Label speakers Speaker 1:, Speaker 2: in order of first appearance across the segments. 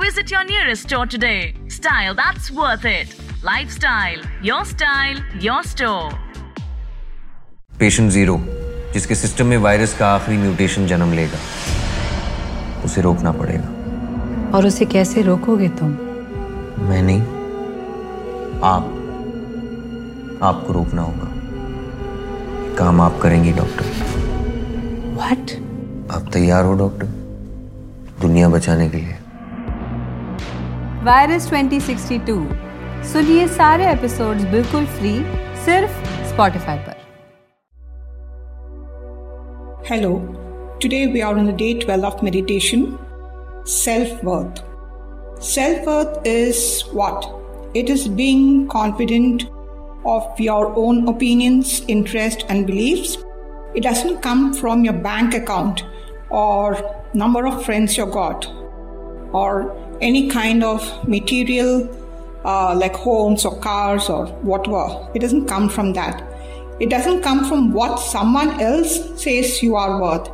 Speaker 1: Visit your nearest store today. Style that's worth it. Lifestyle, your style, your store.
Speaker 2: Patient zero जिसके system में virus का आखिरी mutation जन्म लेगा उसे रोकना पड़ेगा।
Speaker 3: और उसे कैसे रोकोगे तुम?
Speaker 2: मैं नहीं आप आपको रोकना होगा। काम आप करेंगी डॉक्टर
Speaker 3: व्हाट
Speaker 2: आप तैयार हो डॉक्टर दुनिया बचाने के लिए।
Speaker 3: वायरस 2062 सुनिए सारे एपिसोड्स बिल्कुल फ्री सिर्फ स्पॉटिफाई पर
Speaker 4: Hello. Today we are on the day 12 of meditation. Self worth. Self worth is what? It is being confident of your own opinions, interests, and beliefs. It doesn't come from your bank account or number of friends you got or any kind of material uh, like homes or cars or whatever. It doesn't come from that. It doesn't come from what someone else says you are worth.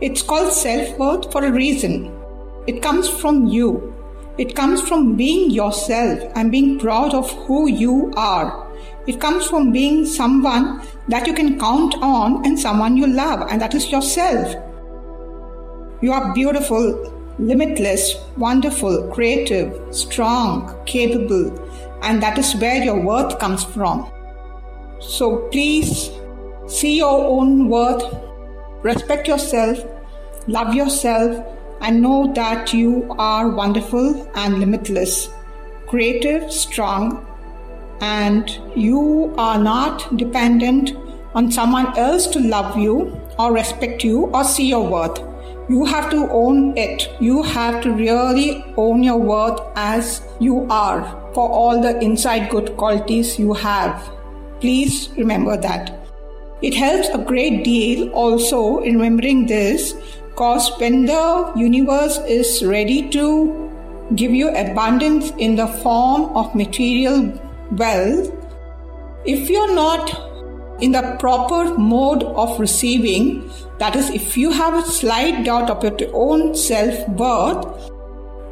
Speaker 4: It's called self worth for a reason. It comes from you. It comes from being yourself and being proud of who you are. It comes from being someone that you can count on and someone you love, and that is yourself. You are beautiful, limitless, wonderful, creative, strong, capable, and that is where your worth comes from. So please see your own worth, respect yourself, love yourself, and know that you are wonderful and limitless, creative, strong, and you are not dependent on someone else to love you or respect you or see your worth. You have to own it. You have to really own your worth as you are for all the inside good qualities you have. Please remember that. It helps a great deal also in remembering this because when the universe is ready to give you abundance in the form of material wealth, if you're not in the proper mode of receiving, that is, if you have a slight doubt of your own self worth,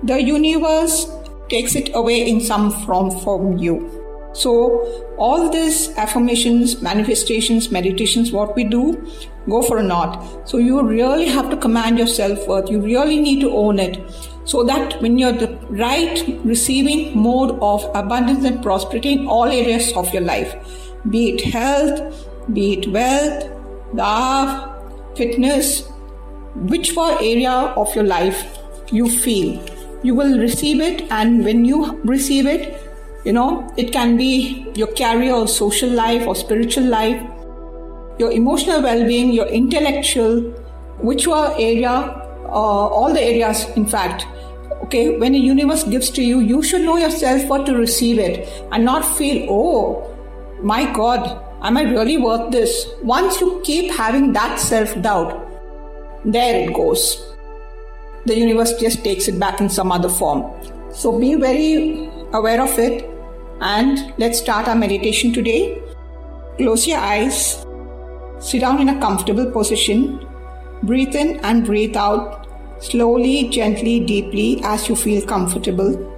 Speaker 4: the universe takes it away in some form from you. So, all these affirmations, manifestations, meditations, what we do, go for a. So, you really have to command your self worth. You really need to own it. So that when you're the right receiving mode of abundance and prosperity in all areas of your life, be it health, be it wealth, love, fitness, whichever area of your life you feel, you will receive it. And when you receive it, you know, it can be your career or social life or spiritual life, your emotional well being, your intellectual, whichever area, uh, all the areas, in fact. Okay, when the universe gives to you, you should know yourself what to receive it and not feel, oh, my God, am I really worth this? Once you keep having that self doubt, there it goes. The universe just takes it back in some other form. So be very aware of it and let's start our meditation today. Close your eyes, sit down in a comfortable position, breathe in and breathe out slowly, gently, deeply as you feel comfortable.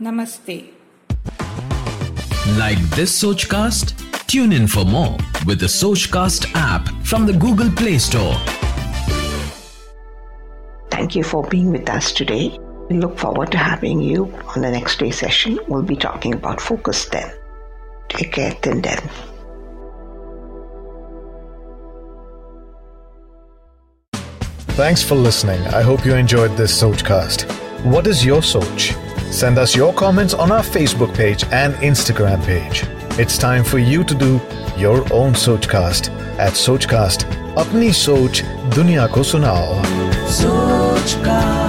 Speaker 4: Namaste.
Speaker 5: Like this Sochcast? Tune in for more with the Sochcast app from the Google Play Store.
Speaker 6: Thank you for being with us today. We look forward to having you on the next day session. We'll be talking about focus then. Take care till then.
Speaker 7: Thanks for listening. I hope you enjoyed this Sochcast. What is your Soch? Send us your comments on our Facebook page and Instagram page. It's time for you to do your own Sochcast at Sochcast. Apni Soch Dunya Ko Sunao.
Speaker 5: Sochcast.